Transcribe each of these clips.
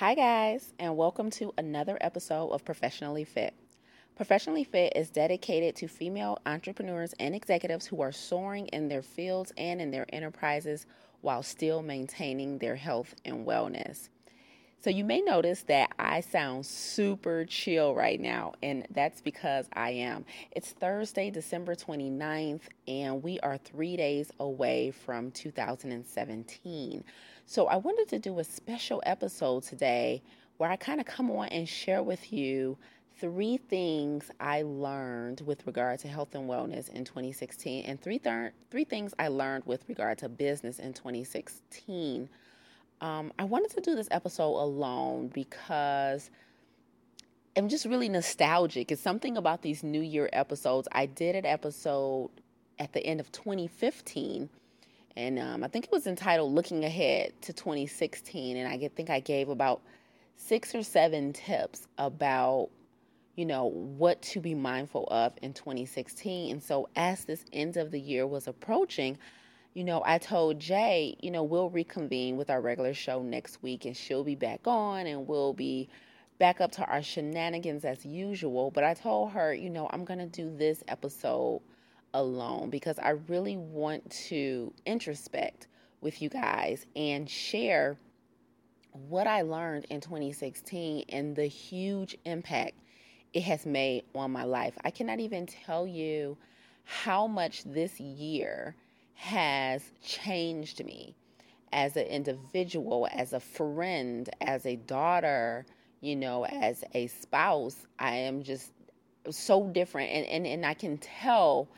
Hi, guys, and welcome to another episode of Professionally Fit. Professionally Fit is dedicated to female entrepreneurs and executives who are soaring in their fields and in their enterprises while still maintaining their health and wellness. So, you may notice that I sound super chill right now, and that's because I am. It's Thursday, December 29th, and we are three days away from 2017. So, I wanted to do a special episode today where I kind of come on and share with you three things I learned with regard to health and wellness in 2016, and three, th- three things I learned with regard to business in 2016 um, I wanted to do this episode alone because I'm just really nostalgic. It's something about these New Year episodes. I did an episode at the end of 2015, and um, I think it was entitled "Looking Ahead to 2016," and I think I gave about six or seven tips about you know what to be mindful of in 2016. And so, as this end of the year was approaching, you know, I told Jay, you know, we'll reconvene with our regular show next week and she'll be back on and we'll be back up to our shenanigans as usual. But I told her, you know, I'm going to do this episode alone because I really want to introspect with you guys and share what I learned in 2016 and the huge impact it has made on my life. I cannot even tell you how much this year has changed me as an individual, as a friend, as a daughter, you know, as a spouse. I am just so different. And, and, and I can tell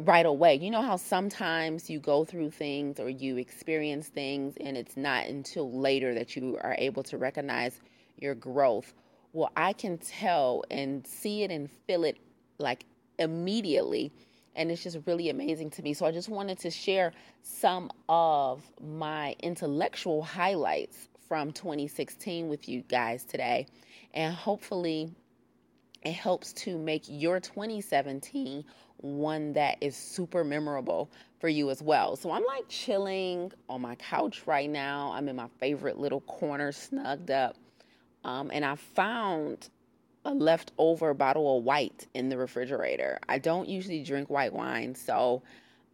right away. You know how sometimes you go through things or you experience things, and it's not until later that you are able to recognize your growth. Well, I can tell and see it and feel it like immediately and it's just really amazing to me. So I just wanted to share some of my intellectual highlights from 2016 with you guys today, and hopefully it helps to make your 2017 one that is super memorable for you as well. So I'm like chilling on my couch right now. I'm in my favorite little corner, snugged up. Um, and I found a leftover bottle of white in the refrigerator. I don't usually drink white wine, so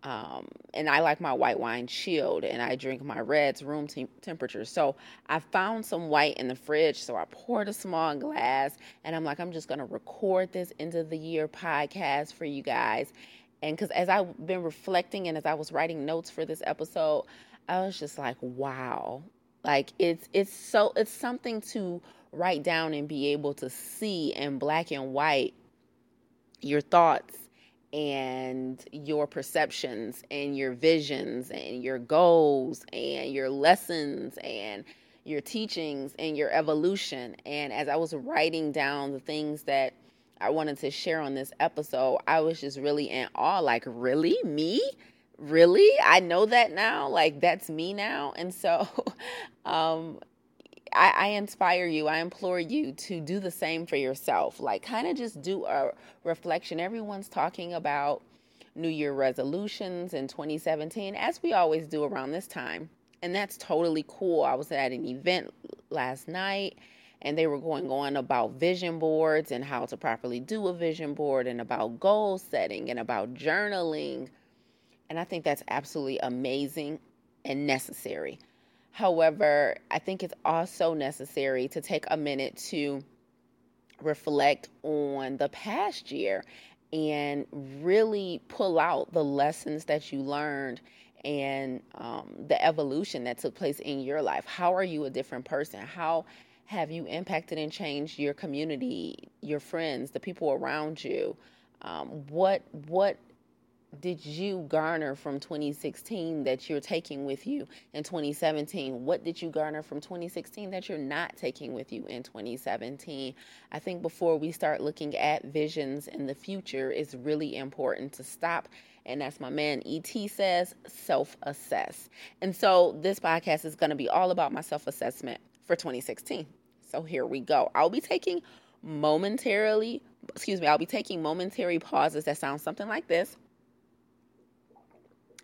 um, and I like my white wine chilled, and I drink my reds room te- temperature. So I found some white in the fridge, so I poured a small glass, and I'm like, I'm just gonna record this end of the year podcast for you guys. And because as I've been reflecting and as I was writing notes for this episode, I was just like, wow, like it's it's so it's something to write down and be able to see in black and white your thoughts and your perceptions and your visions and your goals and your lessons and your teachings and your evolution. And as I was writing down the things that I wanted to share on this episode, I was just really in awe like, really? Me? Really? I know that now. Like, that's me now. And so, um, I, I inspire you, I implore you to do the same for yourself. Like, kind of just do a reflection. Everyone's talking about New Year resolutions in 2017, as we always do around this time. And that's totally cool. I was at an event last night and they were going on about vision boards and how to properly do a vision board and about goal setting and about journaling. And I think that's absolutely amazing and necessary. However, I think it's also necessary to take a minute to reflect on the past year and really pull out the lessons that you learned and um, the evolution that took place in your life. How are you a different person? How have you impacted and changed your community, your friends, the people around you? Um, what what did you garner from 2016 that you're taking with you in 2017? What did you garner from 2016 that you're not taking with you in 2017? I think before we start looking at visions in the future, it's really important to stop. And as my man ET says, self assess. And so this podcast is going to be all about my self assessment for 2016. So here we go. I'll be taking momentarily, excuse me, I'll be taking momentary pauses that sound something like this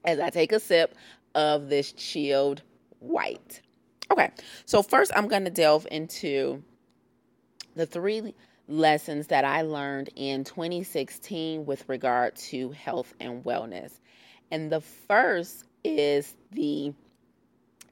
as I take a sip of this chilled white. Okay, so first I'm going to delve into the three lessons that I learned in 2016 with regard to health and wellness. And the first is the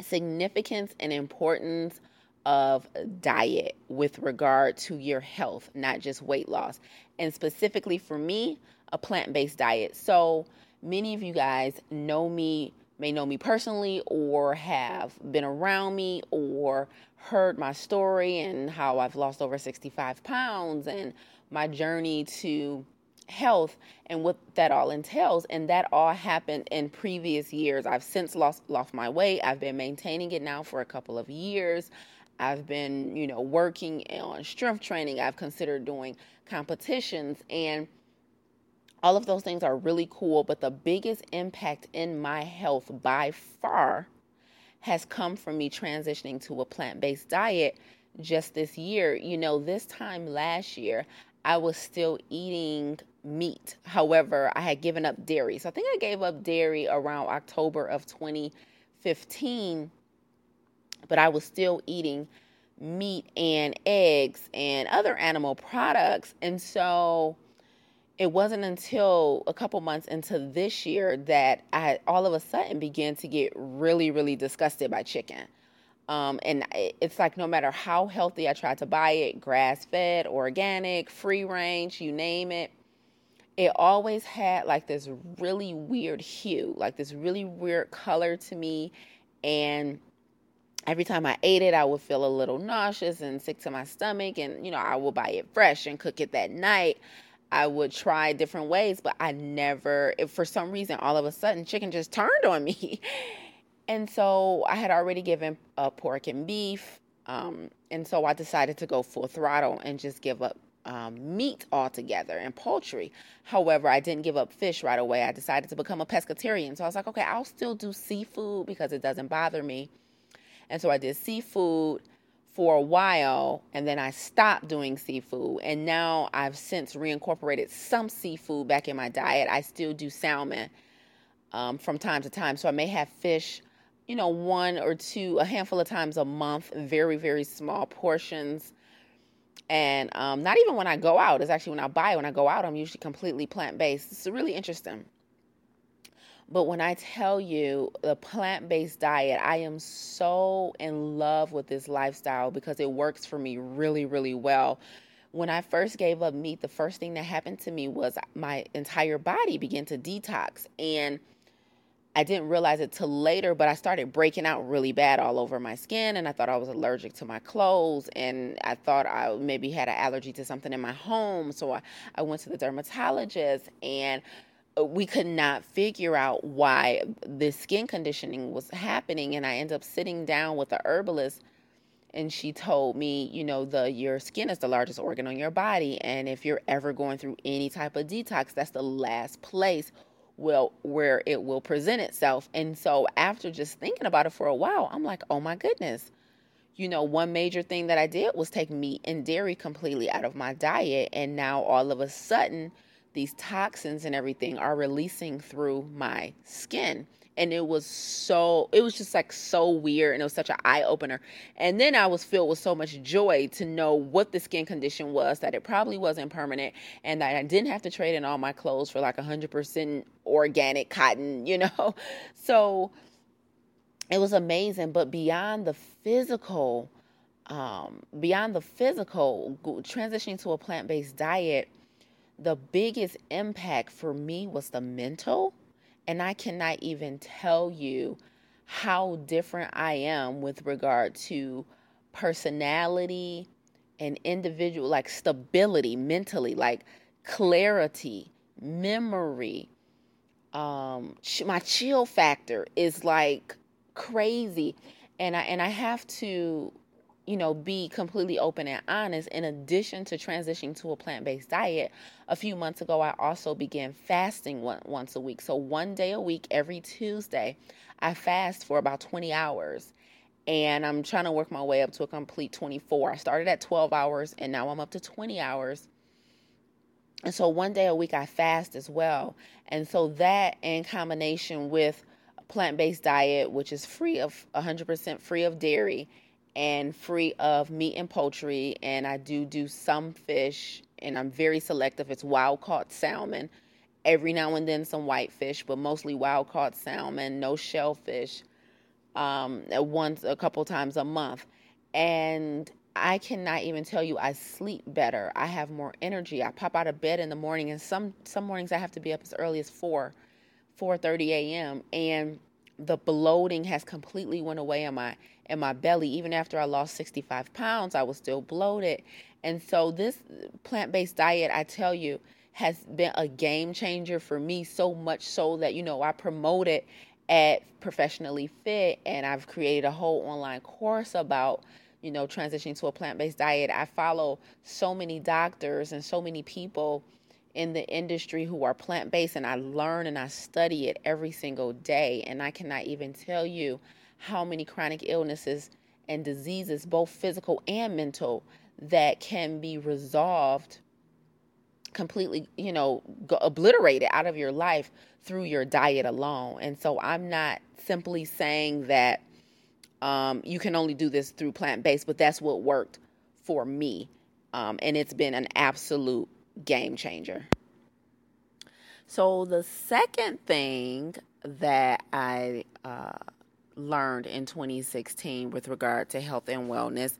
significance and importance of diet with regard to your health, not just weight loss. And specifically for me, a plant based diet. So many of you guys know me, may know me personally, or have been around me, or heard my story and how I've lost over 65 pounds and my journey to health and what that all entails. And that all happened in previous years. I've since lost lost my weight. I've been maintaining it now for a couple of years. I've been you know working on strength training. I've considered doing competitions. And all of those things are really cool but the biggest impact in my health by far has come from me transitioning to a plant-based diet just this year you know this time last year I was still eating meat. However, I had given up dairy. So I think I gave up dairy around October of 2015, but I was still eating meat and eggs and other animal products. And so it wasn't until a couple months into this year that I all of a sudden began to get really, really disgusted by chicken. Um, and it's like no matter how healthy I tried to buy it, grass fed, organic, free range, you name it, it always had like this really weird hue, like this really weird color to me. And every time I ate it, I would feel a little nauseous and sick to my stomach. And, you know, I would buy it fresh and cook it that night. I would try different ways, but I never, for some reason, all of a sudden, chicken just turned on me. and so I had already given up pork and beef. Um, and so I decided to go full throttle and just give up um, meat altogether and poultry. However, I didn't give up fish right away. I decided to become a pescatarian. So I was like, okay, I'll still do seafood because it doesn't bother me. And so I did seafood for a while and then I stopped doing seafood. And now I've since reincorporated some seafood back in my diet. I still do salmon um, from time to time. So I may have fish, you know, one or two, a handful of times a month, very, very small portions and um, not even when I go out. It's actually when I buy. When I go out, I'm usually completely plant based. It's really interesting. But when I tell you the plant based diet, I am so in love with this lifestyle because it works for me really, really well. When I first gave up meat, the first thing that happened to me was my entire body began to detox. And I didn't realize it till later, but I started breaking out really bad all over my skin, and I thought I was allergic to my clothes, and I thought I maybe had an allergy to something in my home. So I, I went to the dermatologist, and we could not figure out why this skin conditioning was happening. And I ended up sitting down with a herbalist and she told me, you know, the your skin is the largest organ on your body and if you're ever going through any type of detox, that's the last place will where it will present itself. And so after just thinking about it for a while, I'm like, "Oh my goodness." You know, one major thing that I did was take meat and dairy completely out of my diet and now all of a sudden these toxins and everything are releasing through my skin. And it was so it was just like so weird and it was such an eye opener and then i was filled with so much joy to know what the skin condition was that it probably wasn't permanent and that i didn't have to trade in all my clothes for like 100% organic cotton you know? So it was amazing but beyond the physical um, beyond the physical transitioning to a plant-based diet the biggest impact for me was the mental and I cannot even tell you how different I am with regard to personality and individual, like stability mentally, like clarity, memory. Um, my chill factor is like crazy, and I and I have to you know, be completely open and honest, in addition to transitioning to a plant based diet, a few months ago, I also began fasting one, once a week. So, one day a week, every Tuesday, I fast for about 20 hours. And I'm trying to work my way up to a complete 24. I started at 12 hours and now I'm up to 20 hours. And so, one day a week, I fast as well. And so, that in combination with a plant based diet, which is free of 100% free of dairy and free of meat and poultry. And I do do some fish, and I'm very selective. It's wild caught salmon. Every now and then some whitefish, but mostly wild caught salmon, no shellfish. Um, once a couple times a month, and I cannot even tell you I sleep better. I have more energy. I pop out of bed in the morning, and some some mornings I have to be up as early as four 4:30 a.m. and the bloating has completely went away in my in my belly. Even after I lost 65 pounds, I was still bloated. And so this plant-based diet, I tell you, has been a game changer for me so much so that you know I promote it at professionally fit and I've created a whole online course about you know transitioning to a plant-based diet. I follow so many doctors and so many people in the industry who are plant based, and I learn and I study it every single day. And I cannot even tell you how many chronic illnesses and diseases, both physical and mental, that can be resolved completely, you know, obliterated out of your life through your diet alone. And so I'm not simply saying that um, you can only do this through plant based, but that's what worked for me. Um, and it's been an absolute game changer. So, the second thing that I uh, learned in 2016 with regard to health and wellness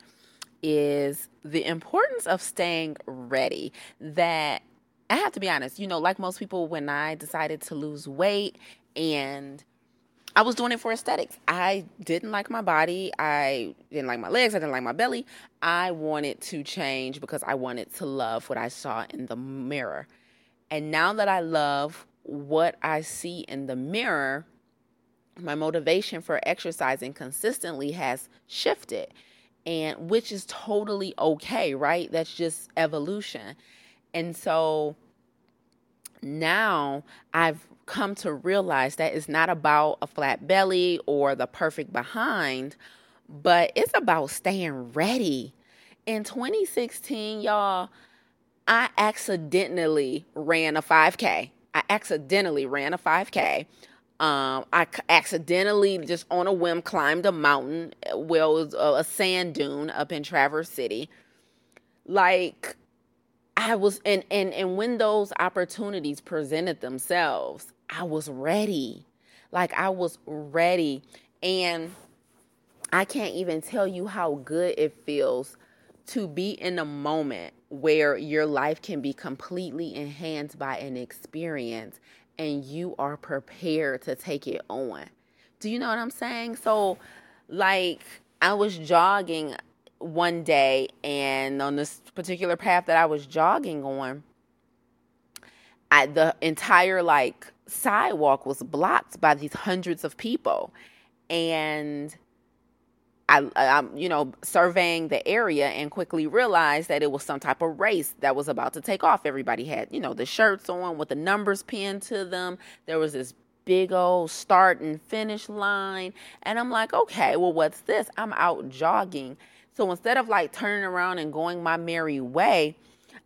is the importance of staying ready. That I have to be honest, you know, like most people, when I decided to lose weight and I was doing it for aesthetics. I didn't like my body. I didn't like my legs. I didn't like my belly. I wanted to change because I wanted to love what I saw in the mirror. And now that I love what I see in the mirror, my motivation for exercising consistently has shifted. And which is totally okay, right? That's just evolution. And so now I've come to realize that it's not about a flat belly or the perfect behind, but it's about staying ready. In 2016, y'all, I accidentally ran a 5K. I accidentally ran a 5K. Um, I accidentally just on a whim climbed a mountain. Well, it was a, a sand dune up in Traverse City. Like I was, and and and when those opportunities presented themselves, I was ready. Like I was ready. And I can't even tell you how good it feels to be in a moment where your life can be completely enhanced by an experience and you are prepared to take it on. Do you know what I'm saying? So, like, I was jogging one day, and on this particular path that I was jogging on, I, the entire like sidewalk was blocked by these hundreds of people. And I, am you know, surveying the area and quickly realized that it was some type of race that was about to take off. Everybody had, you know, the shirts on with the numbers pinned to them. There was this big old start and finish line. And I'm like, okay, well, what's this? I'm out jogging. So instead of like turning around and going my merry way,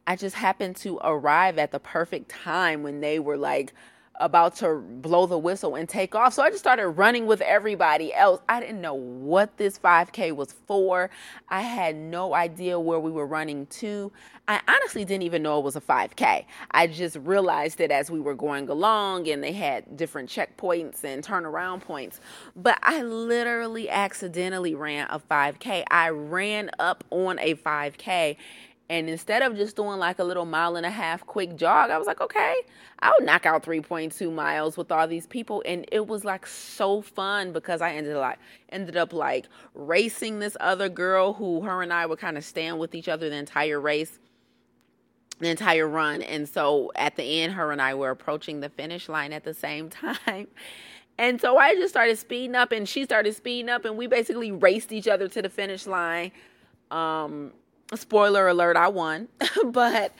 I just happened to arrive at the perfect time when they were like about to blow the whistle and take off. So I just started running with everybody else. I didn't know what this 5K was for. I had no idea where we were running to. I honestly didn't even know it was a 5K. I just realized it as we were going along and they had different checkpoints and turnaround points. But I literally accidentally ran a 5K. I ran up on a 5K and instead of just doing like a little mile and a half quick jog, I was like, okay, I'll knock out 3.2 miles with all these people. And it was like so fun because I ended like ended up like racing this other girl who her and I would kind of stand with each other the entire race, the entire run. And so at the end, her and I were approaching the finish line at the same time. And so I just started speeding up and she started speeding up and we basically raced each other to the finish line. Um, spoiler alert, I won. but,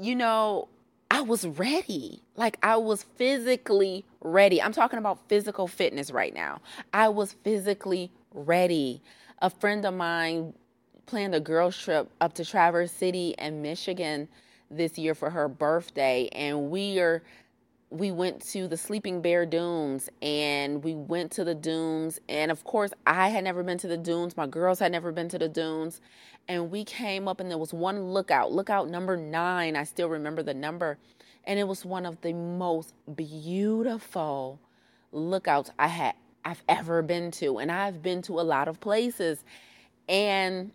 you know, I was ready. Like, I was physically ready. I'm talking about physical fitness right now. I was physically ready. A friend of mine planned a girls' trip up to Traverse City and Michigan this year for her birthday, and we are we went to the Sleeping Bear Dunes and we went to the dunes. And of course, I had never been to the dunes. My girls had never been to the dunes. And we came up and there was one lookout, lookout number nine. I still remember the number. And it was one of the most beautiful lookouts I had I've ever been to. And I've been to a lot of places. And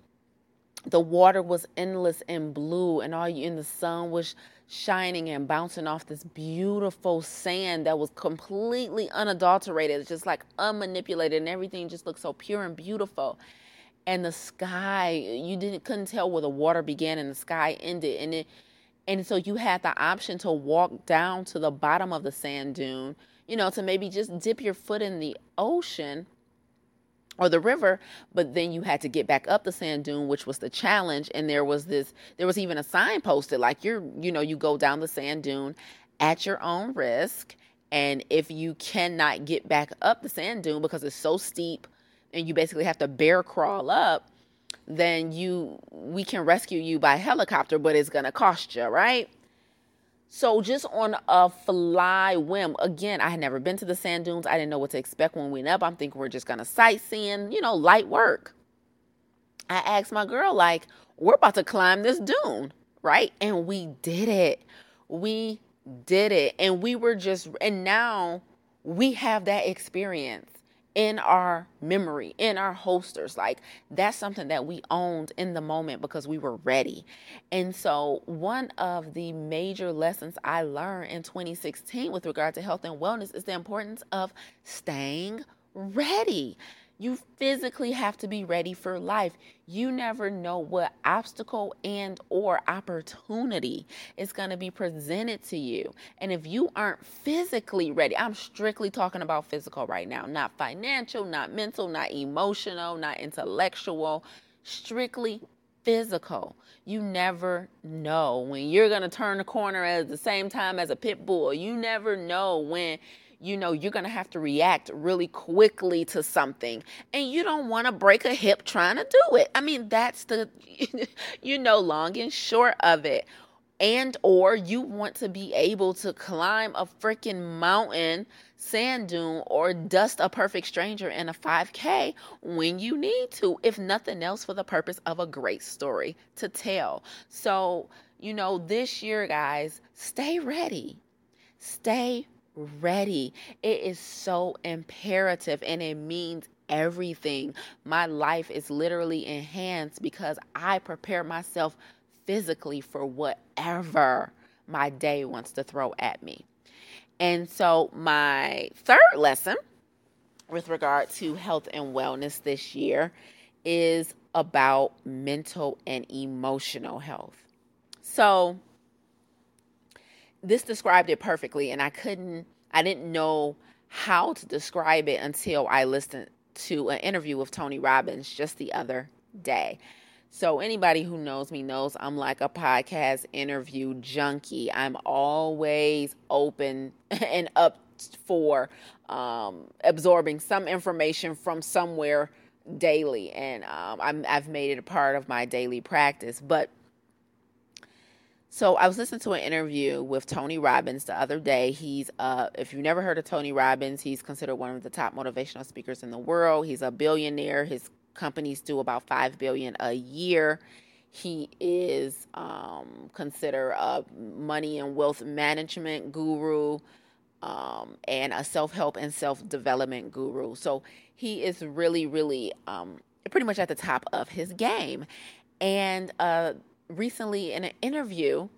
the water was endless and blue and all you in the sun was shining and bouncing off this beautiful sand that was completely unadulterated, it's just like unmanipulated, and everything just looked so pure and beautiful. And the sky, you didn't couldn't tell where the water began and the sky ended, and it, and so you had the option to walk down to the bottom of the sand dune, you know, to maybe just dip your foot in the ocean or the river but then you had to get back up the sand dune which was the challenge. And there was this there was even a sign posted like you're you know you go down the sand dune at your own risk. And if you cannot get back up the sand dune because it's so steep and you basically have to bear crawl up then you we can rescue you by helicopter but it's going to cost you right so just on a fly whim, again, I had never been to the sand dunes. I didn't know what to expect when we went up. I'm thinking we're just gonna sightseeing, you know, light work. I asked my girl, like, we're about to climb this dune, right? And we did it. We did it. And we were just and now we have that experience in our memory, in our holsters. Like that's something that we owned in the moment because we were ready. And so, one of the major lessons I learned in 2016 with regard to health and wellness is the importance of staying ready. You physically have to be ready for life. You never know what obstacle and or opportunity is going to be presented to you. And if you aren't physically ready, I'm strictly talking about physical right now, not financial, not mental, not emotional, not intellectual, strictly physical. You never know when you're going to turn the corner at the same time as a pit bull. You never know when you know you're going to have to react really quickly to something and you don't want to break a hip trying to do it. I mean that's the you know long and short of it. And or you want to be able to climb a freaking mountain sand dune or dust a perfect stranger in a 5k when you need to if nothing else for the purpose of a great story to tell. So you know this year guys stay ready. Stay ready. It is so imperative and it means everything. My life is literally enhanced because I prepare myself physically for whatever my day wants to throw at me. And so, my third lesson with regard to health and wellness this year is about mental and emotional health. So, this described it perfectly, and I couldn't, I didn't know how to describe it until I listened to an interview with Tony Robbins just the other day. So, anybody who knows me knows I'm like a podcast interview junkie. I'm always open and up for um, absorbing some information from somewhere daily, and um, i have made it a part of my daily practice. But so I was listening to an interview with Tony Robbins the other day. He's uh if you've never heard of Tony Robbins, he's considered one of the top motivational speakers in the world. He's a billionaire. His companies do about 5 billion a year. He is um, considered a money and wealth management guru um, and a self help and self development guru. So he is really, really um, pretty much at the top of his game. And uh, recently in an interview,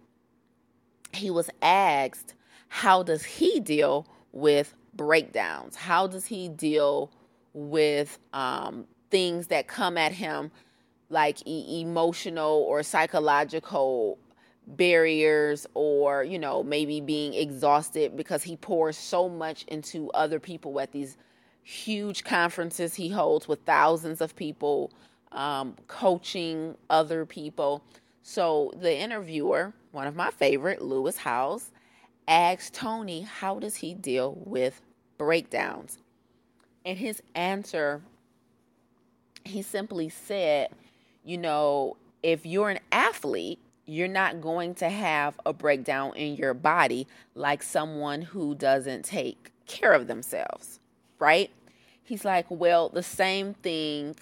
he was asked, How does he deal with breakdowns? How does he deal with um, things that come at him like e- emotional or psychological barriers or you know maybe being exhausted because he pours so much into other people at these huge conferences he holds with thousands of people um, coaching other people so the interviewer, one of my favorite, Lewis Howes, asked Tony, how does he deal with breakdowns? And his answer, he simply said, you know, if you're an athlete you're not going to have a breakdown in your body like someone who doesn't take care of themselves, right? He's like, well, the same thing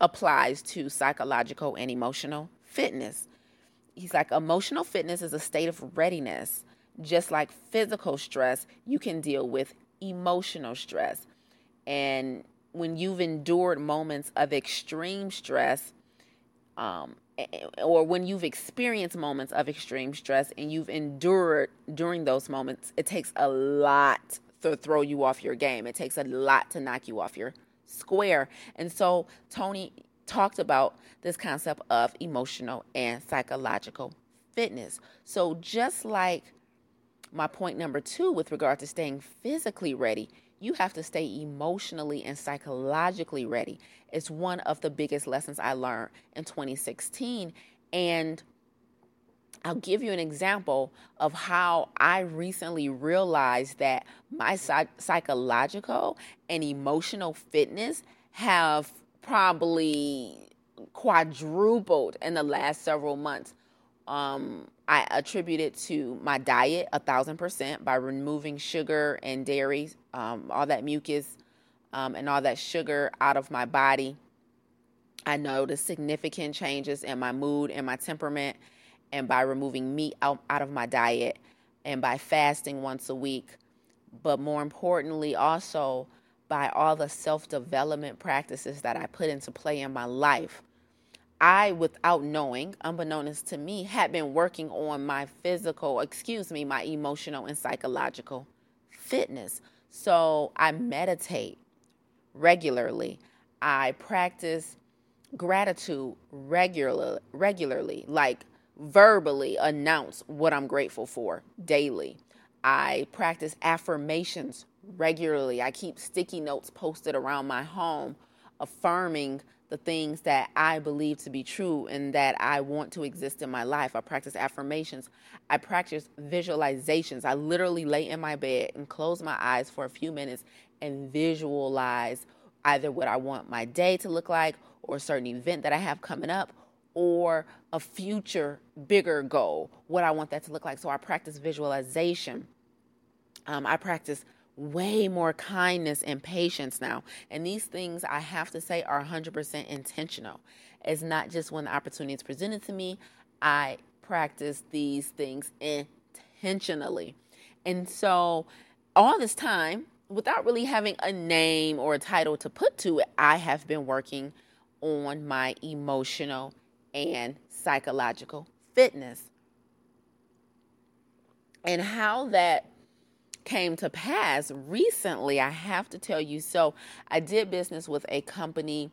applies to psychological and emotional fitness. He's like, emotional fitness is a state of readiness. Just like physical stress, you can deal with emotional stress. And when you've endured moments of extreme stress, um, or when you've experienced moments of extreme stress and you've endured during those moments, it takes a lot to throw you off your game. It takes a lot to knock you off your square. And so Tony talked about this concept of emotional and psychological fitness. So just like my point number two with regard to staying physically ready, you have to stay emotionally and psychologically ready. It's one of the biggest lessons I learned in 2016. And I'll give you an example of how I recently realized that my psychological and emotional fitness have probably quadrupled in the last several months. Um, I attribute it to my diet a thousand percent by removing sugar and dairy, um, all that mucus um, and all that sugar out of my body. I noticed significant changes in my mood and my temperament, and by removing meat out, out of my diet and by fasting once a week. But more importantly, also by all the self development practices that I put into play in my life I, without knowing, unbeknownst to me, had been working on my physical, excuse me, my emotional and psychological fitness. So I meditate regularly. I practice gratitude regularly, regularly, like verbally announce what I'm grateful for daily. I practice affirmations regularly. I keep sticky notes posted around my home affirming the things that I believe to be true and that I want to exist in my life. I practice affirmations. I practice visualizations. I literally lay in my bed and close my eyes for a few minutes and visualize either what I want my day to look like or a certain event that I have coming up or a future bigger goal, what I want that to look like. So I practice visualization. Um, I practice way more kindness and patience now. And these things I have to say are 100% intentional. It's not just when the opportunity is presented to me, I practice these things intentionally. And so, all this time, without really having a name or a title to put to it, I have been working on my emotional and psychological fitness. And how that came to pass recently, I have to tell you. So, I did business with a company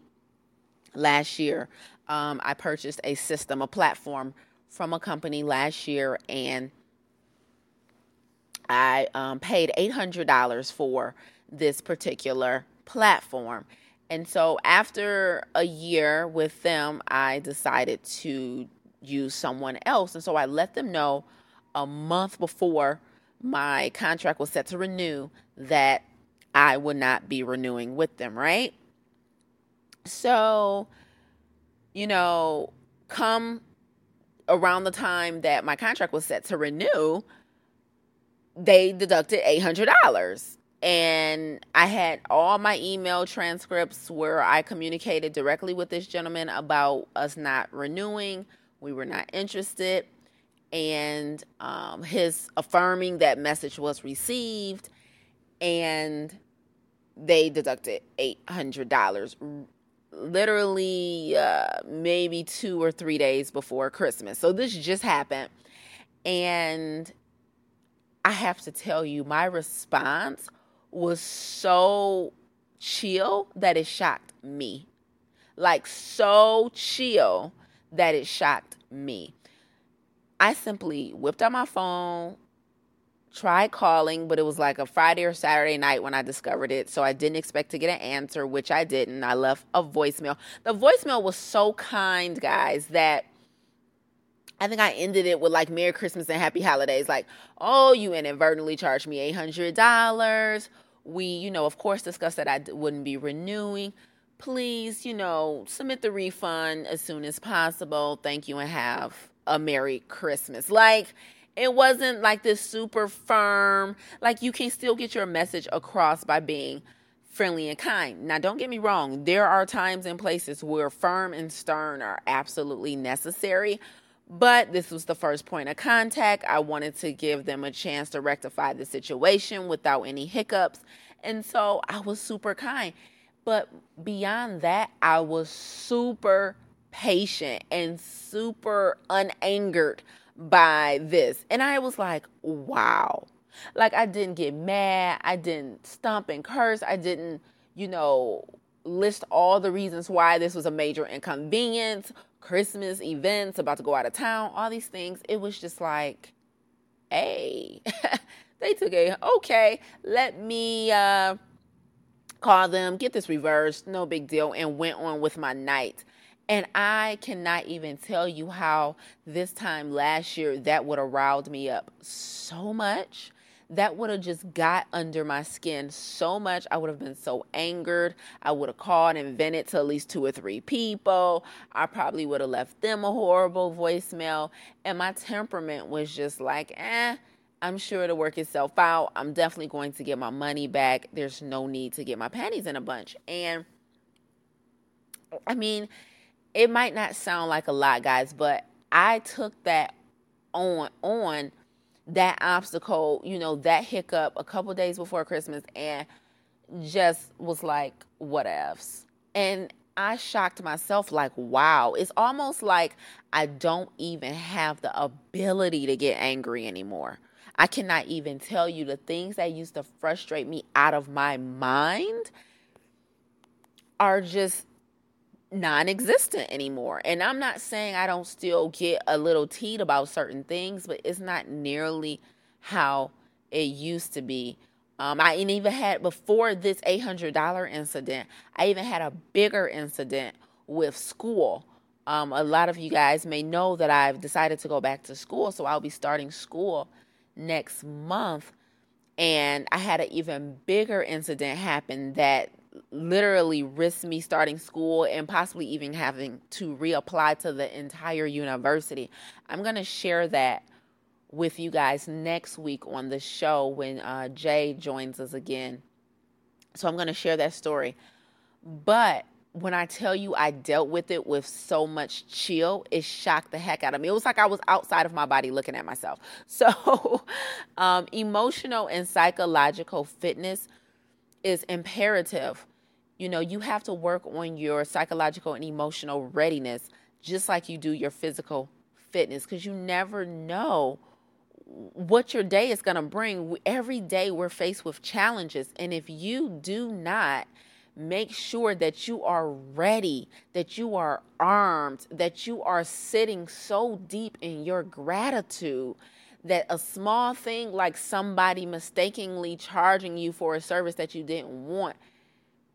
last year. Um, I purchased a system, a platform from a company last year, and I um, paid $800 for this particular platform. And so, after a year with them, I decided to use someone else. And so, I let them know a month before my contract was set to renew that I would not be renewing with them, right? So, you know, come around the time that my contract was set to renew, they deducted $800. And I had all my email transcripts where I communicated directly with this gentleman about us not renewing. We were not interested and um, his affirming that message was received, and they deducted eight hundred dollars, literally uh, maybe two or three days before Christmas. So this just happened, and I have to tell you, my response was so chill that it shocked me, like so chill that it shocked me I simply whipped out my phone, tried calling, but it was like a Friday or Saturday night when I discovered it. So I didn't expect to get an answer, which I didn't. I left a voicemail. The voicemail was so kind, guys, that I think I ended it with like Merry Christmas and Happy Holidays. Like, oh, you inadvertently charged me $800. We, you know, of course, discussed that I wouldn't be renewing. Please, you know, submit the refund as soon as possible. Thank you and have a Merry Christmas. Like, it wasn't like this super firm, like, you can still get your message across by being friendly and kind. Now, don't get me wrong, there are times and places where firm and stern are absolutely necessary. But this was the first point of contact. I wanted to give them a chance to rectify the situation without any hiccups. And so I was super kind. But beyond that, I was super patient and super unangered by this. And I was like, wow. Like, I didn't get mad. I didn't stomp and curse. I didn't, you know, list all the reasons why this was a major inconvenience, Christmas events, about to go out of town, all these things. It was just like, hey, they took a, okay, let me, uh, call them, get this reversed, no big deal, and went on with my night. And I cannot even tell you how this time last year that would have riled me up so much. That would have just got under my skin so much. I would have been so angered. I would have called and vented to at least two or three people. I probably would have left them a horrible voicemail. And my temperament was just like, eh, I'm sure it'll work itself out. I'm definitely going to get my money back. There's no need to get my panties in a bunch. And I mean, it might not sound like a lot, guys, but I took that on on that obstacle, you know, that hiccup a couple days before Christmas and just was like, whatevs. And I shocked myself like, wow, it's almost like I don't even have the ability to get angry anymore. I cannot even tell you the things that used to frustrate me out of my mind are just non existent anymore. And I'm not saying I don't still get a little teed about certain things, but it's not nearly how it used to be. Um, I even had before this $800 incident, I even had a bigger incident with school. Um, a lot of you guys may know that I've decided to go back to school, so I'll be starting school next month. And I had an even bigger incident happen that literally risk me starting school and possibly even having to reapply to the entire university. I'm going to share that with you guys next week on the show when uh, Jay joins us again. So I'm going to share that story. But when I tell you I dealt with it with so much chill, it shocked the heck out of me. It was like I was outside of my body looking at myself. So, um, emotional and psychological fitness is imperative. You know, you have to work on your psychological and emotional readiness just like you do your physical fitness because you never know what your day is going to bring. Every day we're faced with challenges. And if you do not, make sure that you are ready, that you are armed, that you are sitting so deep in your gratitude that a small thing like somebody mistakenly charging you for a service that you didn't want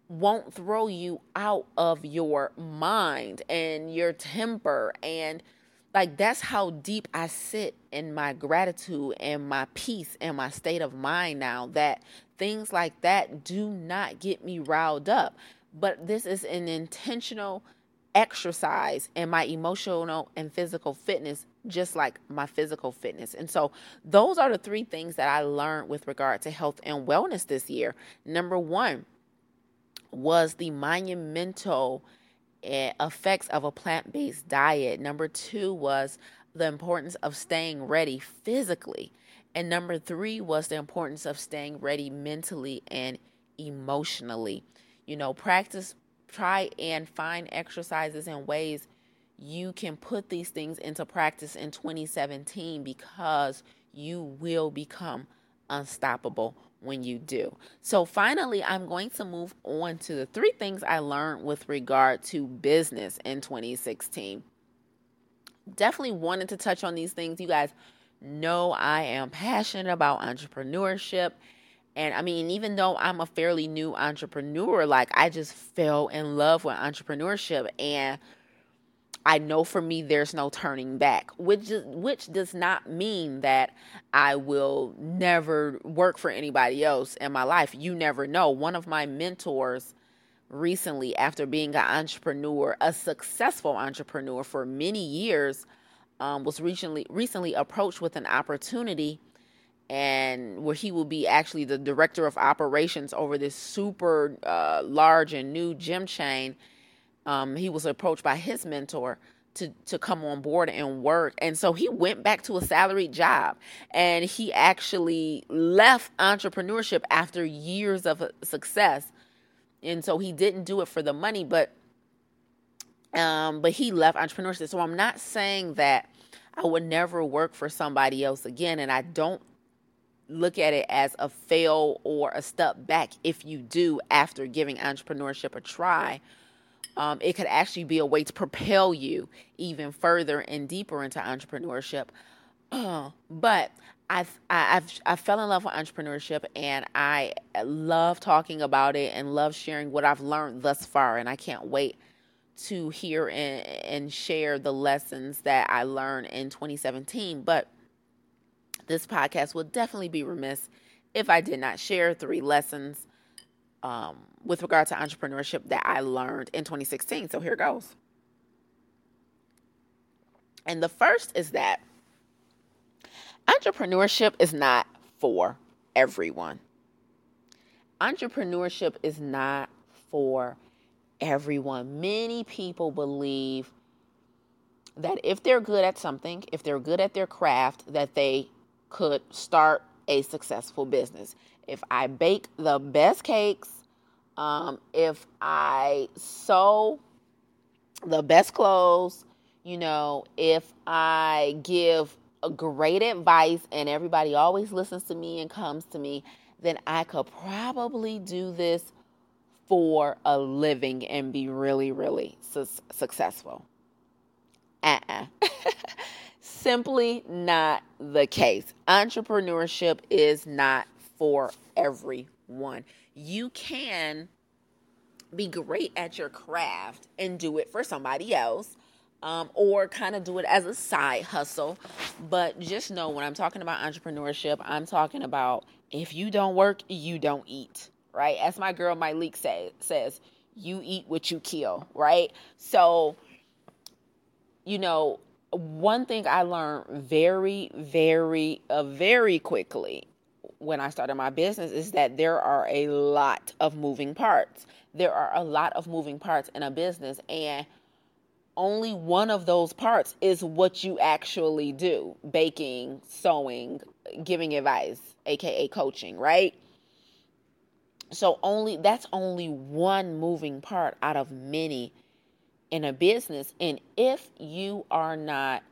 won't throw you out of your mind and your temper and like that's how deep I sit in my gratitude and my peace and my state of mind now that things like that do not get me riled up. But this is an intentional exercise in my emotional and physical fitness, just like my physical fitness. And so, those are the three things that I learned with regard to health and wellness this year. Number one was the monumental eh, effects of a plant based diet. Number two was the importance of staying ready physically. And number three was the importance of staying ready mentally and emotionally. You know, practice, try and find exercises and ways you can put these things into practice in 2017 because you will become unstoppable when you do. So, finally, I'm going to move on to the three things I learned with regard to business in 2016. Definitely wanted to touch on these things. You guys know I am passionate about entrepreneurship. And I mean, even though I'm a fairly new entrepreneur, like I just fell in love with entrepreneurship. And I know for me there's no turning back, which is, which does not mean that I will never work for anybody else in my life. You never know. One of my mentors recently after being an entrepreneur, a successful entrepreneur for many years, um, was recently recently approached with an opportunity and where he will be actually the director of operations over this super uh, large and new gym chain. Um, he was approached by his mentor to to come on board and work, and so he went back to a salaried job, and he actually left entrepreneurship after years of success, and so he didn't do it for the money, but um, but he left entrepreneurship. So I'm not saying that I would never work for somebody else again, and I don't look at it as a fail or a step back if you do after giving entrepreneurship a try. Um, it could actually be a way to propel you even further and deeper into entrepreneurship. But I've, I've I fell in love with entrepreneurship and I love talking about it and love sharing what I've learned thus far. And I can't wait to hear and, and share the lessons that I learned in 2017. But this podcast would definitely be remiss if I did not share three lessons um, with regard to entrepreneurship that I learned in 2016. So here goes. And the first is that entrepreneurship is not for everyone. Entrepreneurship is not for everyone. Many people believe that if they're good at something, if they're good at their craft, that they could start a successful business. If I bake the best cakes, um, if I sew the best clothes, you know, if I give great advice and everybody always listens to me and comes to me, then I could probably do this for a living and be really, really su- successful. Uh-uh. Simply not the case. Entrepreneurship is not for everyone. You can be great at your craft and do it for somebody else. Um, or kind of do it as a side hustle. But just know when I'm talking about entrepreneurship, I'm talking about if you don't work, you don't eat right? As my girl Mike say, says, you eat what you kill, right? So, you know, one thing I learned very, very, uh, very quickly when I started my business is that there are a lot of moving parts. There are a lot of moving parts in a business, and only one of those parts is what you actually do baking, sewing, giving advice, aka coaching, right? So only that's only one moving part out of many in a business. And if you are not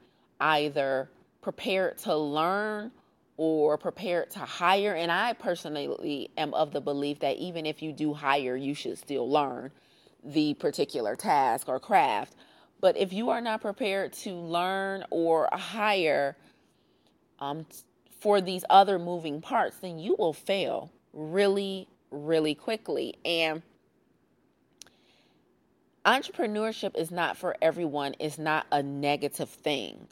either prepared to learn or prepared to hire, and I personally am of the belief that even if you do hire, you should still learn the particular task or craft. But if you are not prepared to learn or hire um, for these other moving parts, then you will fail really, really quickly. And entrepreneurship is not for everyone, it's not a negative thing.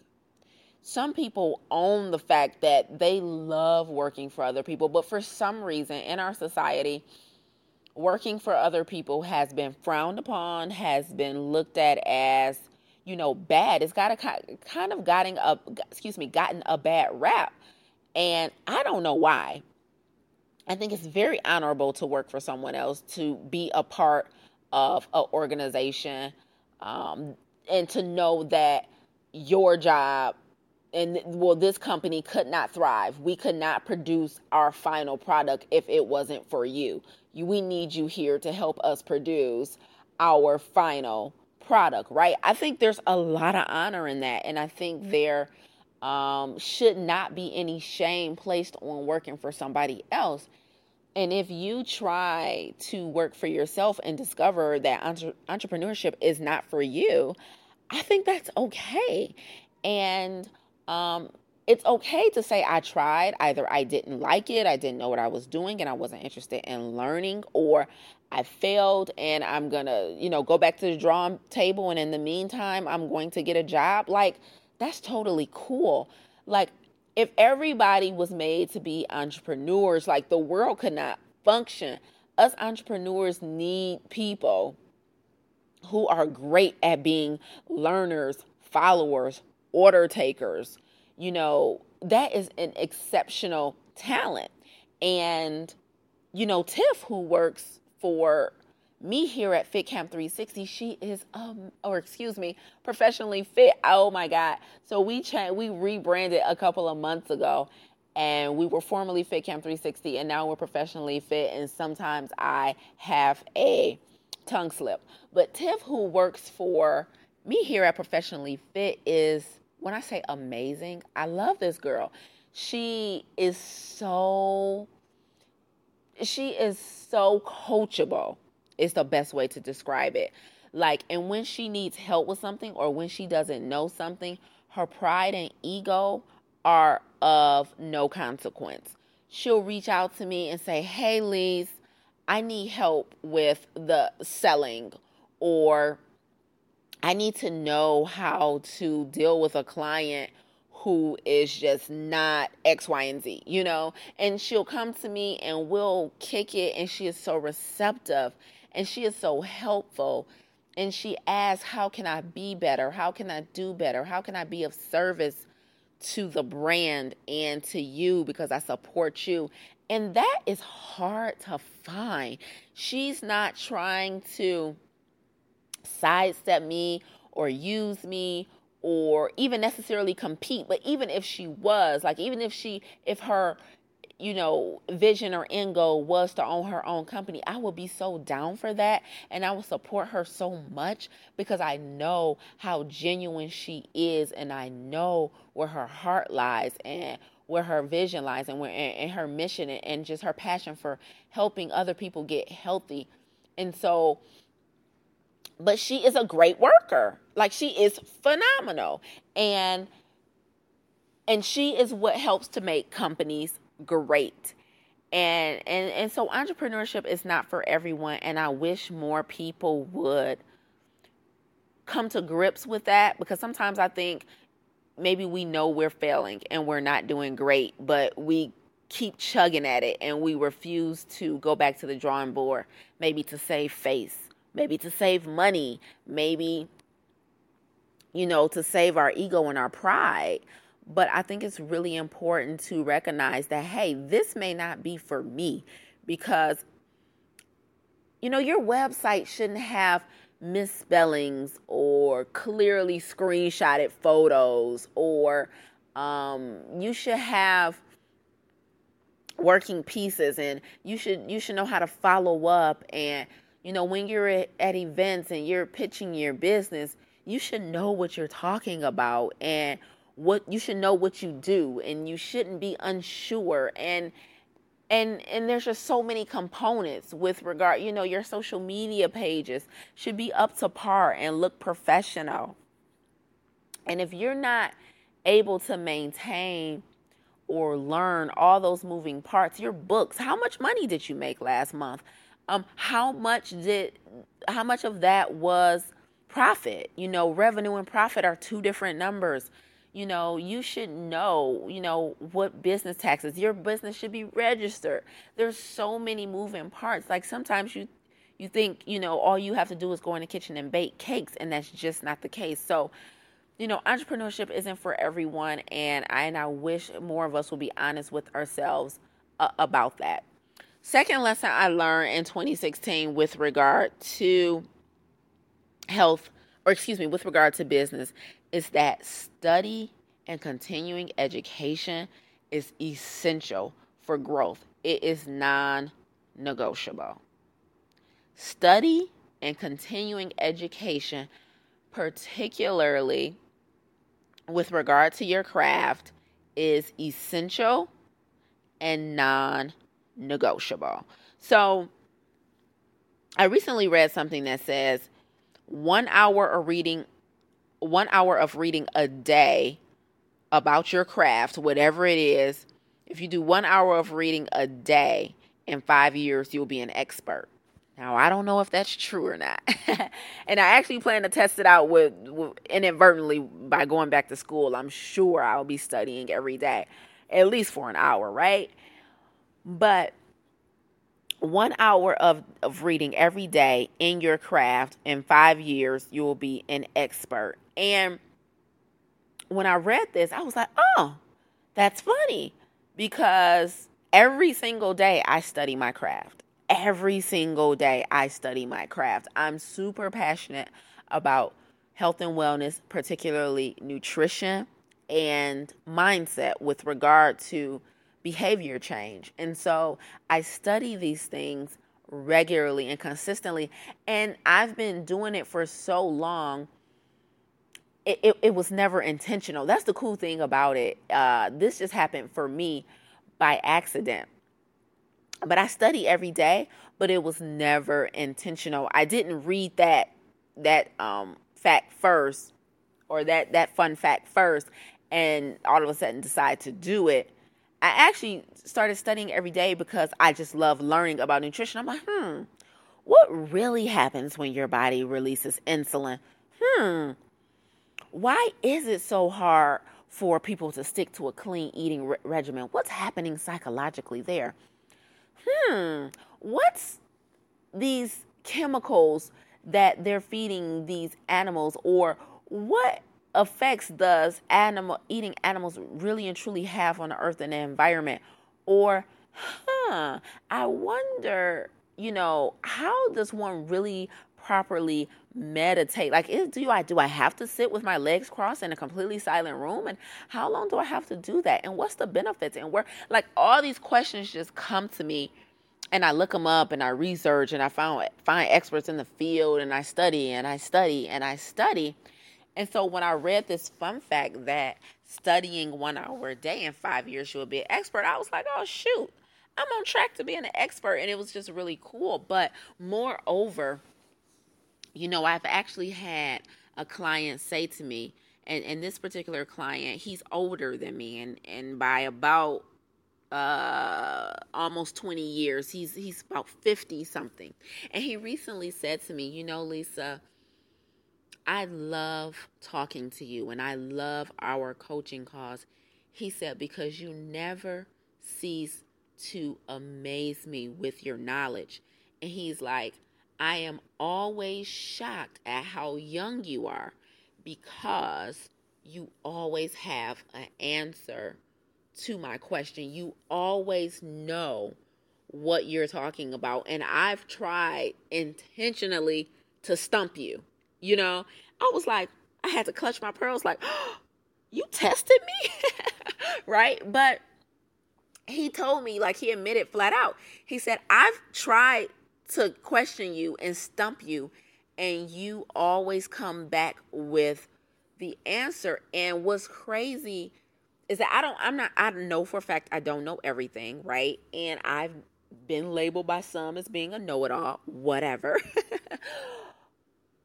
Some people own the fact that they love working for other people, but for some reason in our society, working for other people has been frowned upon, has been looked at as, you know, bad. It's got a kind of gotten a excuse me, gotten a bad rap. And I don't know why. I think it's very honorable to work for someone else, to be a part of an organization, um, and to know that your job and well, this company could not thrive. We could not produce our final product if it wasn't for you. we need you here to help us produce our final product, right? I think there's a lot of honor in that, and I think there um, should not be any shame placed on working for somebody else. And if you try to work for yourself and discover that entre- entrepreneurship is not for you, I think that's okay. And um, it's okay to say I tried. Either I didn't like it, I didn't know what I was doing, and I wasn't interested in learning, or I failed and I'm gonna, you know, go back to the drawing table. And in the meantime, I'm going to get a job. Like, that's totally cool. Like, if everybody was made to be entrepreneurs, like the world could not function. Us entrepreneurs need people who are great at being learners, followers, order takers. You know, that is an exceptional talent. And, you know, Tiff, who works for me here at Fit Camp 360, she is um or excuse me, professionally fit. Oh my god. So we cha- we rebranded a couple of months ago and we were formerly Fit Camp 360 and now we're professionally fit and sometimes I have a tongue slip. But Tiff who works for me here at Professionally Fit is when I say amazing, I love this girl. She is so she is so coachable is the best way to describe it. Like, and when she needs help with something or when she doesn't know something, her pride and ego are of no consequence. She'll reach out to me and say, Hey, Lise, I need help with the selling, or I need to know how to deal with a client who is just not X, Y, and Z, you know? And she'll come to me and we'll kick it, and she is so receptive and she is so helpful. And she asks, How can I be better? How can I do better? How can I be of service to the brand and to you because I support you? And that is hard to find. She's not trying to sidestep me or use me or even necessarily compete but even if she was like even if she if her you know, vision or end goal was to own her own company, I would be so down for that. And I would support her so much because I know how genuine she is and I know where her heart lies and where her vision lies and where and, her mission and just her passion for helping other people get healthy. And so but she is a great worker. Like she is phenomenal. And and she is what helps to make companies great and and and so entrepreneurship is not for everyone and i wish more people would come to grips with that because sometimes i think maybe we know we're failing and we're not doing great but we keep chugging at it and we refuse to go back to the drawing board maybe to save face maybe to save money maybe you know to save our ego and our pride. But I think it's really important to recognize that, hey, this may not be for me because, you know, your website shouldn't have misspellings or clearly screenshotted photos, or um, you should have working pieces and you should you should know how to follow up and you know when you're at, events and you're pitching your business you should know what you're talking about and what you should know what you do and you shouldn't be unsure and and and there's just so many components with regard you know your social media pages should be up to par and look professional. And if you're not able to maintain or learn all those moving parts your books how much money did you make last month um how much did how much of that was profit you know revenue and profit are two different numbers you know, you should know, you know, what business taxes. Your business should be registered. There's so many moving parts. Like sometimes you you think, you know, all you have to do is go in the kitchen and bake cakes and that's just not the case. So, you know, entrepreneurship isn't for everyone and I and I wish more of us will be honest with ourselves uh, about that. Second lesson I learned in 2016 with regard to health or excuse me, with regard to business is that study and continuing education is essential for growth. It is non negotiable. Study and continuing education, particularly with regard to your craft, is essential and non negotiable. So, I recently read something that says one hour of reading one hour of reading a day about your craft, whatever it is, if you do one hour of reading a day in five years, you'll be an expert. Now, I don't know if that's true or not. and I actually plan to test it out with, with, inadvertently by going back to school. I'm sure I'll be studying every day, at least for an hour, right? But one hour of, of reading every day in your craft in five years you will be an expert and when I read this, I was like, oh, that's funny because every single day I study my craft. Every single day I study my craft. I'm super passionate about health and wellness, particularly nutrition and mindset with regard to behavior change. And so I study these things regularly and consistently. And I've been doing it for so long. It, it, it was never intentional. That's the cool thing about it. Uh, this just happened for me by accident. But I study every day, but it was never intentional. I didn't read that that um, fact first or that that fun fact first and all of a sudden decide to do it I actually started studying every day because I just love learning about nutrition. I'm like, hmm, what really happens when your body releases insulin? Hmm, why is it so hard for people to stick to a clean eating re- regimen? What's happening psychologically there? Hmm, what's these chemicals that they're feeding these animals, or what effects does animal eating animals really and truly have on the earth and the environment? Or, huh, I wonder, you know, how does one really properly meditate? Like, is, do I do I have to sit with my legs crossed in a completely silent room? And how long do I have to do that? And what's the benefits? And where, like, all these questions just come to me and I look them up and I research and I find find experts in the field and I study and I study and I study and so when I read this fun fact that studying one hour a day in five years you'll be an expert, I was like, oh shoot, I'm on track to being an expert. And it was just really cool. But moreover, you know, I've actually had a client say to me, and, and this particular client, he's older than me, and, and by about uh almost 20 years he's he's about 50 something and he recently said to me you know lisa I love talking to you and I love our coaching calls. He said, because you never cease to amaze me with your knowledge. And he's like, I am always shocked at how young you are because you always have an answer to my question. You always know what you're talking about. And I've tried intentionally to stump you you know, I was like, I had to clutch my pearls, like, oh, you tested me, right? But he told me, like, he admitted flat out. He said, I've tried to question you and stump you, and you always come back with the answer. And what's crazy is that I don't, I'm not, I know for a fact I don't know everything, right? And I've been labeled by some as being a know it all, whatever.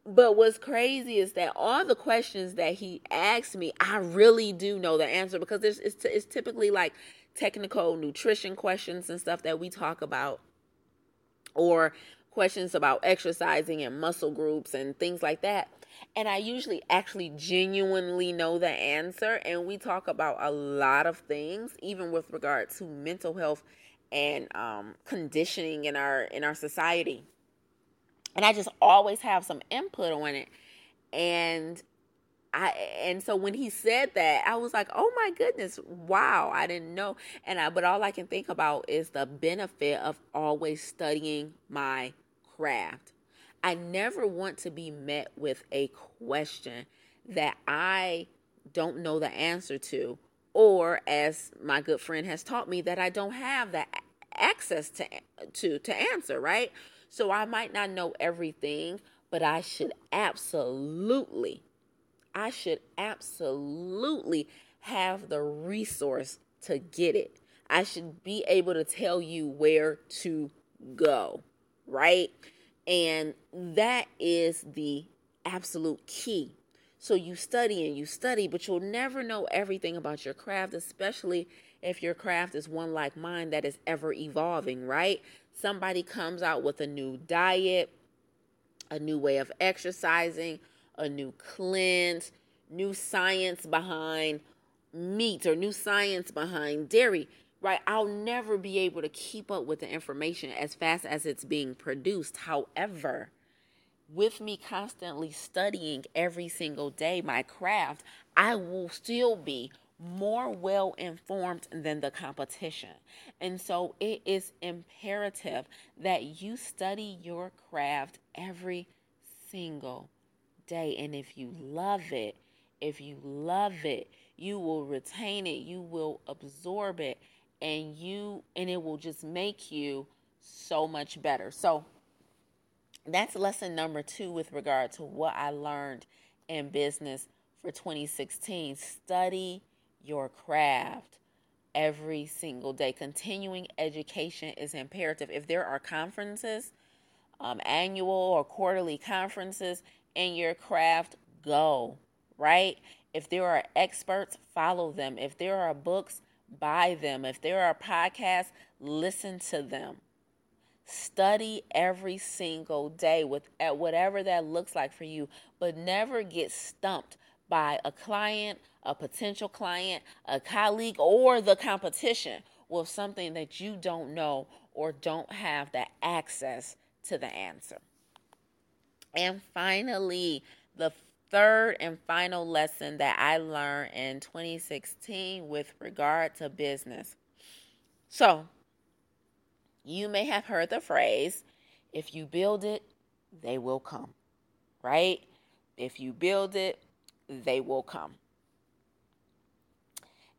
But what's crazy is that all the questions that he asked me, I really do know the answer because it's, it's, it's typically like technical nutrition questions and stuff that we talk about, or questions about exercising and muscle groups and things like that. And I usually actually genuinely know the answer. And we talk about a lot of things, even with regard to mental health and um, conditioning in our in our society and I just always have some input on it. And I and so when he said that, I was like, "Oh my goodness, wow, I didn't know." And I but all I can think about is the benefit of always studying my craft. I never want to be met with a question that I don't know the answer to or as my good friend has taught me that I don't have the access to to to answer, right? So I might not know everything, but I should absolutely, I should absolutely have the resource to get it. I should be able to tell you where to go, right? And that is the absolute key. So you study and you study, but you'll never know everything about your craft, especially if your craft is one like mine that is ever evolving, right? Somebody comes out with a new diet, a new way of exercising, a new cleanse, new science behind meat or new science behind dairy, right? I'll never be able to keep up with the information as fast as it's being produced. However, with me constantly studying every single day my craft, I will still be more well informed than the competition. And so it is imperative that you study your craft every single day. And if you love it, if you love it, you will retain it, you will absorb it, and you and it will just make you so much better. So that's lesson number 2 with regard to what I learned in business for 2016. Study your craft every single day. Continuing education is imperative. If there are conferences, um, annual or quarterly conferences in your craft, go, right? If there are experts, follow them. If there are books, buy them. If there are podcasts, listen to them. Study every single day with at whatever that looks like for you, but never get stumped by a client, a potential client, a colleague, or the competition with something that you don't know or don't have the access to the answer. And finally, the third and final lesson that I learned in 2016 with regard to business. So, you may have heard the phrase, if you build it, they will come, right? If you build it, they will come.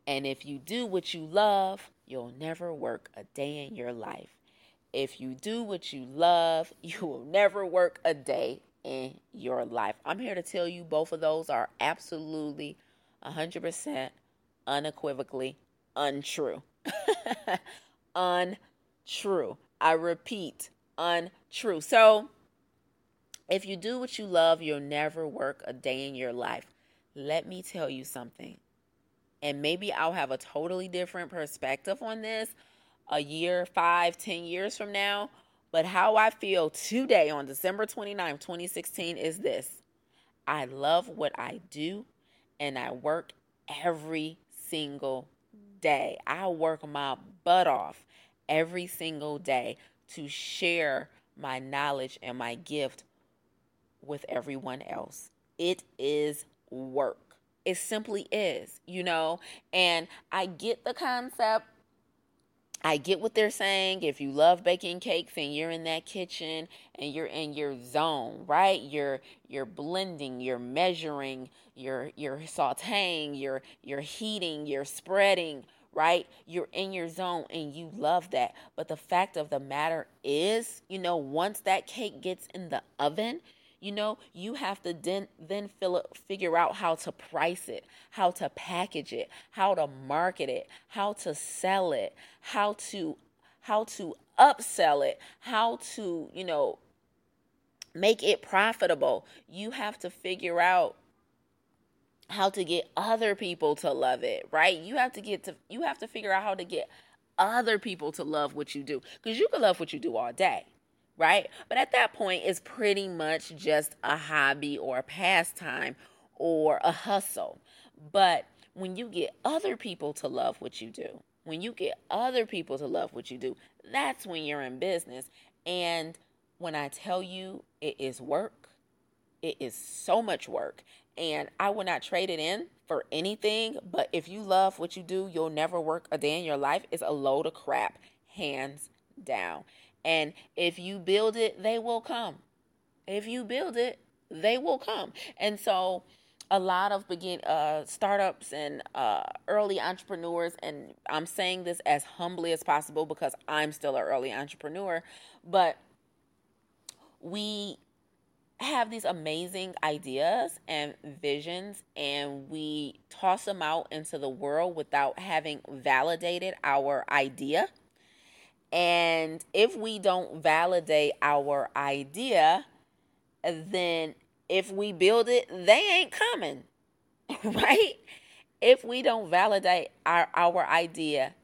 And if you do what you love, you'll never work a day in your life. If you do what you love, you will never work a day in your life. I'm here to tell you both of those are absolutely 100% unequivocally untrue. untrue. I repeat, untrue. So, if you do what you love, you'll never work a day in your life. Let me tell you something. And maybe I'll have a totally different perspective on this a year, five, ten years from now. But how I feel today on December 29, 2016 is this I love what I do and I work every single day. I work my butt off every single day to share my knowledge and my gift with everyone else. It is work. It simply is, you know? And I get the concept I get what they're saying. If you love baking cakes and you're in that kitchen and you're in your zone, right? You're you're blending, you're measuring, you're you're sautéing, you're you're heating, you're spreading, right? You're in your zone and you love that. But the fact of the matter is, you know, once that cake gets in the oven, you know you have to then then fill figure out how to price it how to package it how to market it how to sell it how to how to upsell it how to you know make it profitable. You have to figure out how to get other people to love it right? You have to get to you have to figure out how to get other people to love what you do because you can love what you do all day right? But at that point, it's pretty much just a hobby or a pastime or a hustle. But when you get other people to love what you do, when you get other people to love what you do, that's when you're in business. And when I tell you it is work, it is so much work. And I will not trade it in for anything. But if you love what you do, you'll never work a day in your life. It's a load of crap, hands down. And if you build it, they will come. If you build it, they will come. And so a lot of begin uh, startups and uh, early entrepreneurs, and I'm saying this as humbly as possible because I'm still an early entrepreneur, but we have these amazing ideas and visions and we toss them out into the world without having validated our idea and if we don't validate our idea, then if we build it, they ain't coming, right? If we don't validate our, our idea,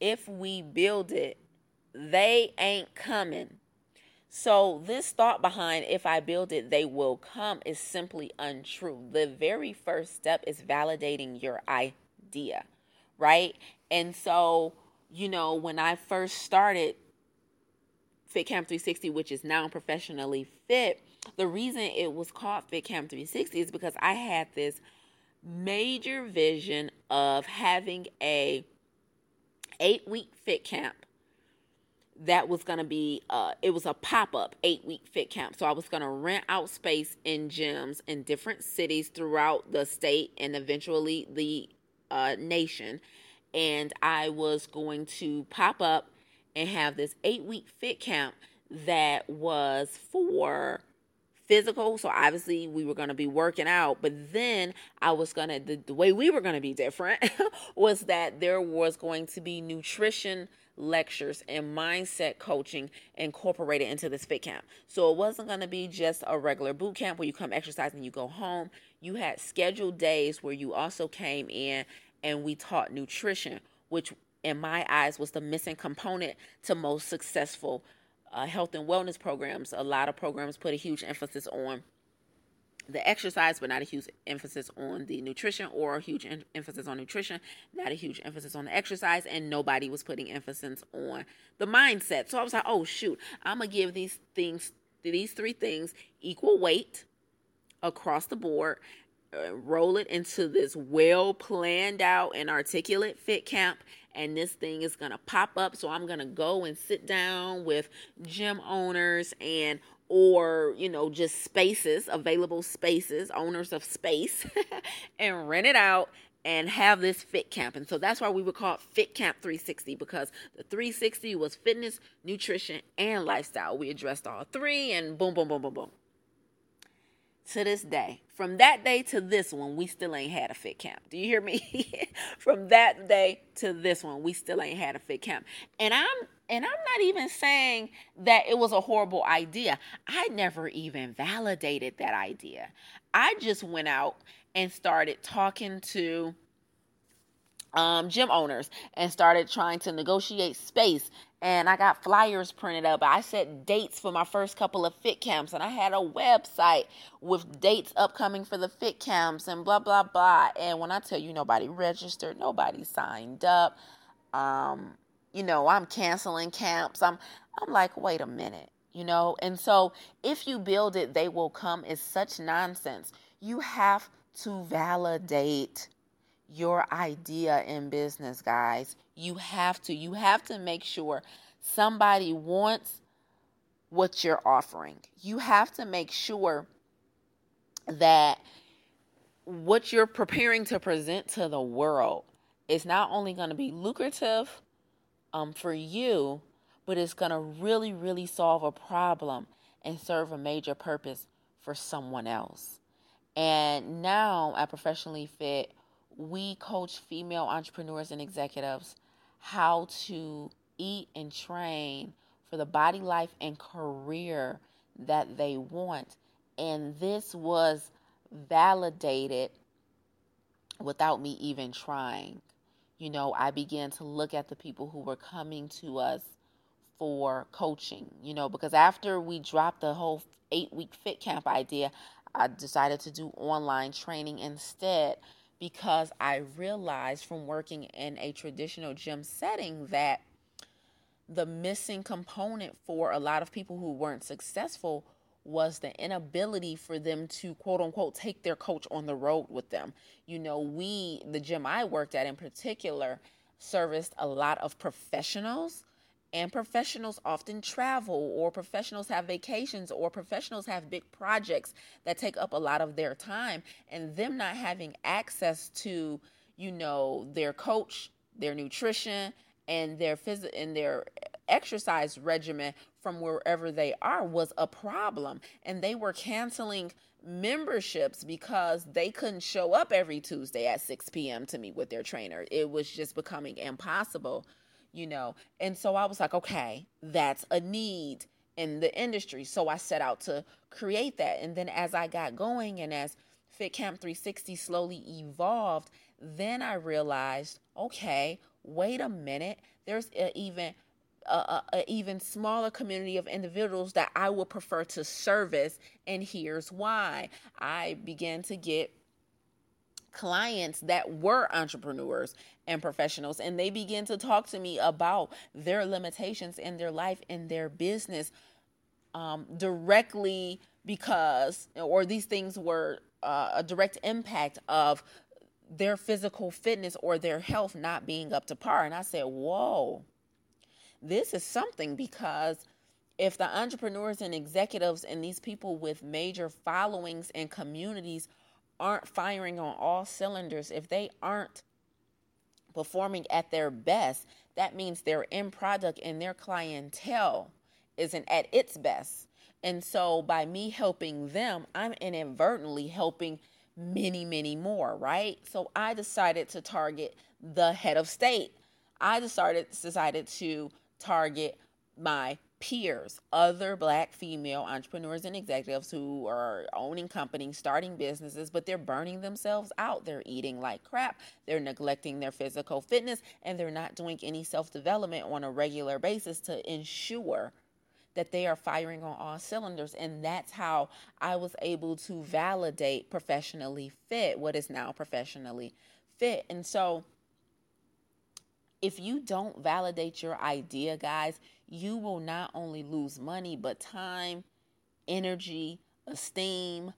if we build it, they ain't coming. So, this thought behind if I build it, they will come is simply untrue. The very first step is validating your idea, right? And so, you know, when I first started Fit Camp 360, which is now professionally fit, the reason it was called Fit Camp 360 is because I had this major vision of having a eight week fit camp that was going to be uh it was a pop-up 8 week fit camp. So i was going to rent out space in gyms in different cities throughout the state and eventually the uh nation and i was going to pop up and have this 8 week fit camp that was for physical. So obviously we were going to be working out, but then I was going to, the, the way we were going to be different was that there was going to be nutrition lectures and mindset coaching incorporated into this fit camp. So it wasn't going to be just a regular boot camp where you come exercise and you go home. You had scheduled days where you also came in and we taught nutrition, which in my eyes was the missing component to most successful uh, health and wellness programs, a lot of programs put a huge emphasis on the exercise, but not a huge emphasis on the nutrition, or a huge emphasis on nutrition, not a huge emphasis on the exercise, and nobody was putting emphasis on the mindset. So I was like, oh shoot, I'm gonna give these things, these three things, equal weight across the board, roll it into this well planned out and articulate fit camp, and this thing is going to pop up. So I'm going to go and sit down with gym owners and or you know just spaces available spaces owners of space and rent it out and have this fit camp. And so that's why we would call it fit camp 360 because the 360 was fitness nutrition and lifestyle. We addressed all three and boom boom boom boom boom to this day. From that day to this one, we still ain't had a fit camp. Do you hear me? From that day to this one, we still ain't had a fit camp. And I'm and I'm not even saying that it was a horrible idea. I never even validated that idea. I just went out and started talking to um, gym owners and started trying to negotiate space. And I got flyers printed up. I set dates for my first couple of fit camps, and I had a website with dates upcoming for the fit camps and blah blah blah. And when I tell you nobody registered, nobody signed up. Um, you know, I'm canceling camps. I'm I'm like, wait a minute, you know. And so if you build it, they will come is such nonsense. You have to validate your idea in business, guys. You have to. You have to make sure somebody wants what you're offering. You have to make sure that what you're preparing to present to the world is not only going to be lucrative um, for you, but it's going to really, really solve a problem and serve a major purpose for someone else. And now at Professionally Fit, we coach female entrepreneurs and executives how to eat and train for the body life and career that they want. And this was validated without me even trying. You know, I began to look at the people who were coming to us for coaching, you know, because after we dropped the whole eight week fit camp idea, I decided to do online training instead because I realized from working in a traditional gym setting that the missing component for a lot of people who weren't successful was the inability for them to quote unquote take their coach on the road with them. You know, we, the gym I worked at in particular, serviced a lot of professionals and professionals often travel, or professionals have vacations, or professionals have big projects that take up a lot of their time. And them not having access to, you know, their coach, their nutrition, and their phys- and their exercise regimen from wherever they are was a problem. And they were canceling memberships because they couldn't show up every Tuesday at 6 p.m. to meet with their trainer. It was just becoming impossible you know. And so I was like, okay, that's a need in the industry. So I set out to create that. And then as I got going and as Fit Camp 360 slowly evolved, then I realized, okay, wait a minute, there's a, even a, a, a, even smaller community of individuals that I would prefer to service, and here's why. I began to get clients that were entrepreneurs and professionals and they began to talk to me about their limitations in their life in their business um, directly because or these things were uh, a direct impact of their physical fitness or their health not being up to par. And i said whoa this is something because if the entrepreneurs and executives and these people with major followings and communities aren't firing on all cylinders, if they aren't performing at their best, that means their end product and their clientele isn't at its best. And so by me helping them, I'm inadvertently helping many, many more, right? So I decided to target the head of state. I decided decided to target my peers, other black female entrepreneurs and executives who are owning companies, starting businesses, but they're burning themselves out. They're eating like crap. They're neglecting their physical fitness and they're not doing any self development on a regular basis to ensure that they are firing on all cylinders. And that's how I was able to validate professionally fit, what is now professionally fit. And so, if you don't validate your idea, guys, you will not only lose money, but time, energy, esteem,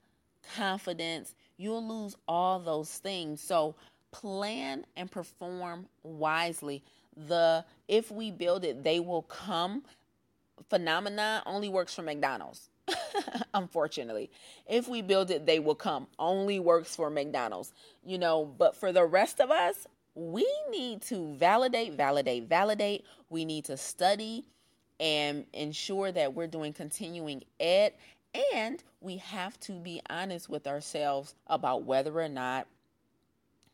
confidence. You'll lose all those things. So plan and perform wisely. The if we build it, they will come phenomenon only works for McDonald's. Unfortunately, if we build it, they will come only works for McDonald's. You know, but for the rest of us, we need to validate, validate, validate. We need to study and ensure that we're doing continuing ed. And we have to be honest with ourselves about whether or not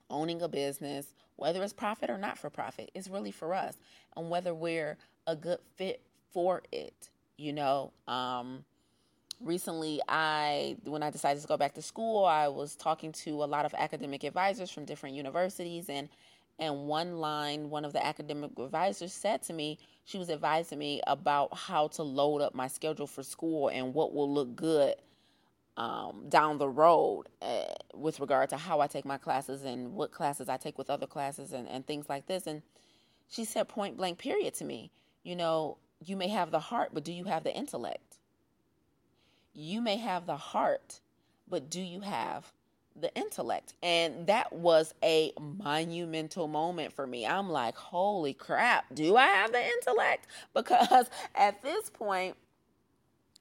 owning a business, whether it's profit or not for profit, is really for us, and whether we're a good fit for it. You know, um, recently i when i decided to go back to school i was talking to a lot of academic advisors from different universities and and one line one of the academic advisors said to me she was advising me about how to load up my schedule for school and what will look good um, down the road uh, with regard to how I take my classes and what classes I take with other classes and, and things like this. And she said point blank, period, to me, you know, you may have the heart, but do you have the intellect? You may have the heart, but do you have the intellect. And that was a monumental moment for me. I'm like, holy crap, do I have the intellect? Because at this point,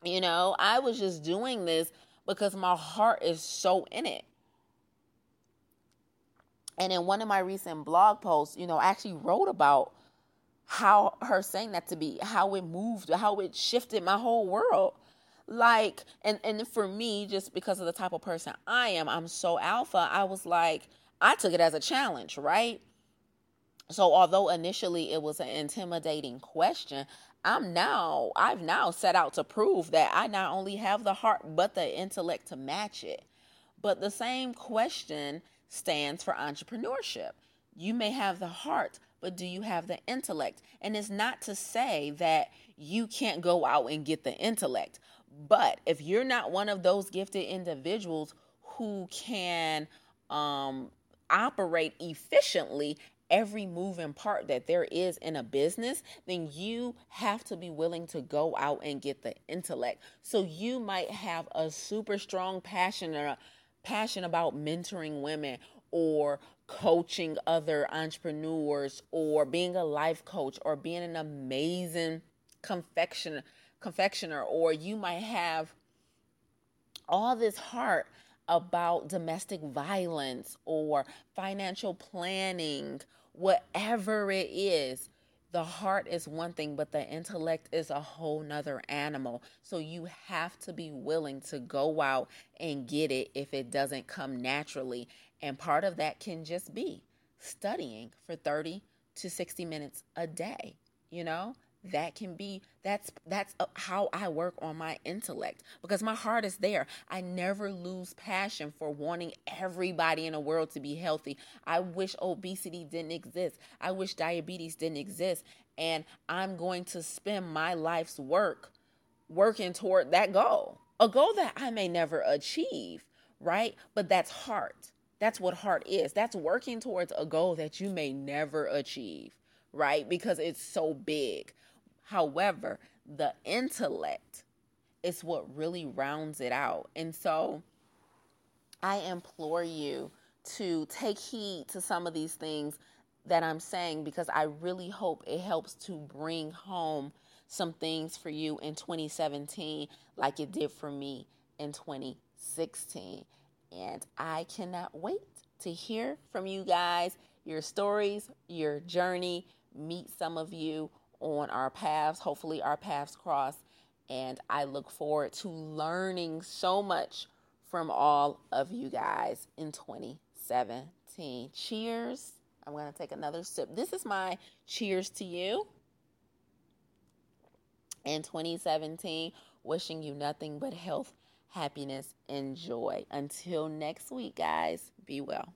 you know, I was just doing this because my heart is so in it. And in one of my recent blog posts, you know, I actually wrote about how her saying that to be, how it moved, how it shifted my whole world like and and for me just because of the type of person i am i'm so alpha i was like i took it as a challenge right? So although initially it was an intimidating question i'm now i've now set out to prove that i not only have the heart but the intellect to match it. But the same question stands for entrepreneurship. You may have the heart but do you have the intellect? And it's not to say that you can't go out and get the intellect but if you're not one of those gifted individuals who can um, operate efficiently every moving part that there is in a business, then you have to be willing to go out and get the intellect. So you might have a super strong passion or passion about mentoring women or coaching other entrepreneurs or being a life coach or being an amazing confectioner confectioner, or you might have all this heart about domestic violence or financial planning, whatever it is. The heart is one thing, but the intellect is a whole nother animal. So you have to be willing to go out and get it if it doesn't come naturally. And part of that can just be studying for 30 to 60 minutes a day. You know, that can be that's that's uh, how I work on my intellect because my heart is there. I never lose passion for wanting everybody in the world to be healthy. I wish obesity didn't exist. I wish diabetes didn't exist and I'm going to spend my life's work working toward that goal. A goal that I may never achieve, right? But that's heart. That's what heart is. That's working towards a goal that you may never achieve, right? Because it's so big. However, the intellect is what really rounds it out. And so I implore you to take heed to some of these things that I'm saying because I really hope it helps to bring home some things for you in 2017 like it did for me in 2016. And I cannot wait to hear from you guys, your stories, your journey, meet some of you on our paths. Hopefully, our paths cross. And I look forward to learning so much from all of you guys in 2017. Cheers. I'm going to take another sip. This is my cheers to you in 2017. Wishing you nothing but health, happiness, and joy. Until next week, guys, be well.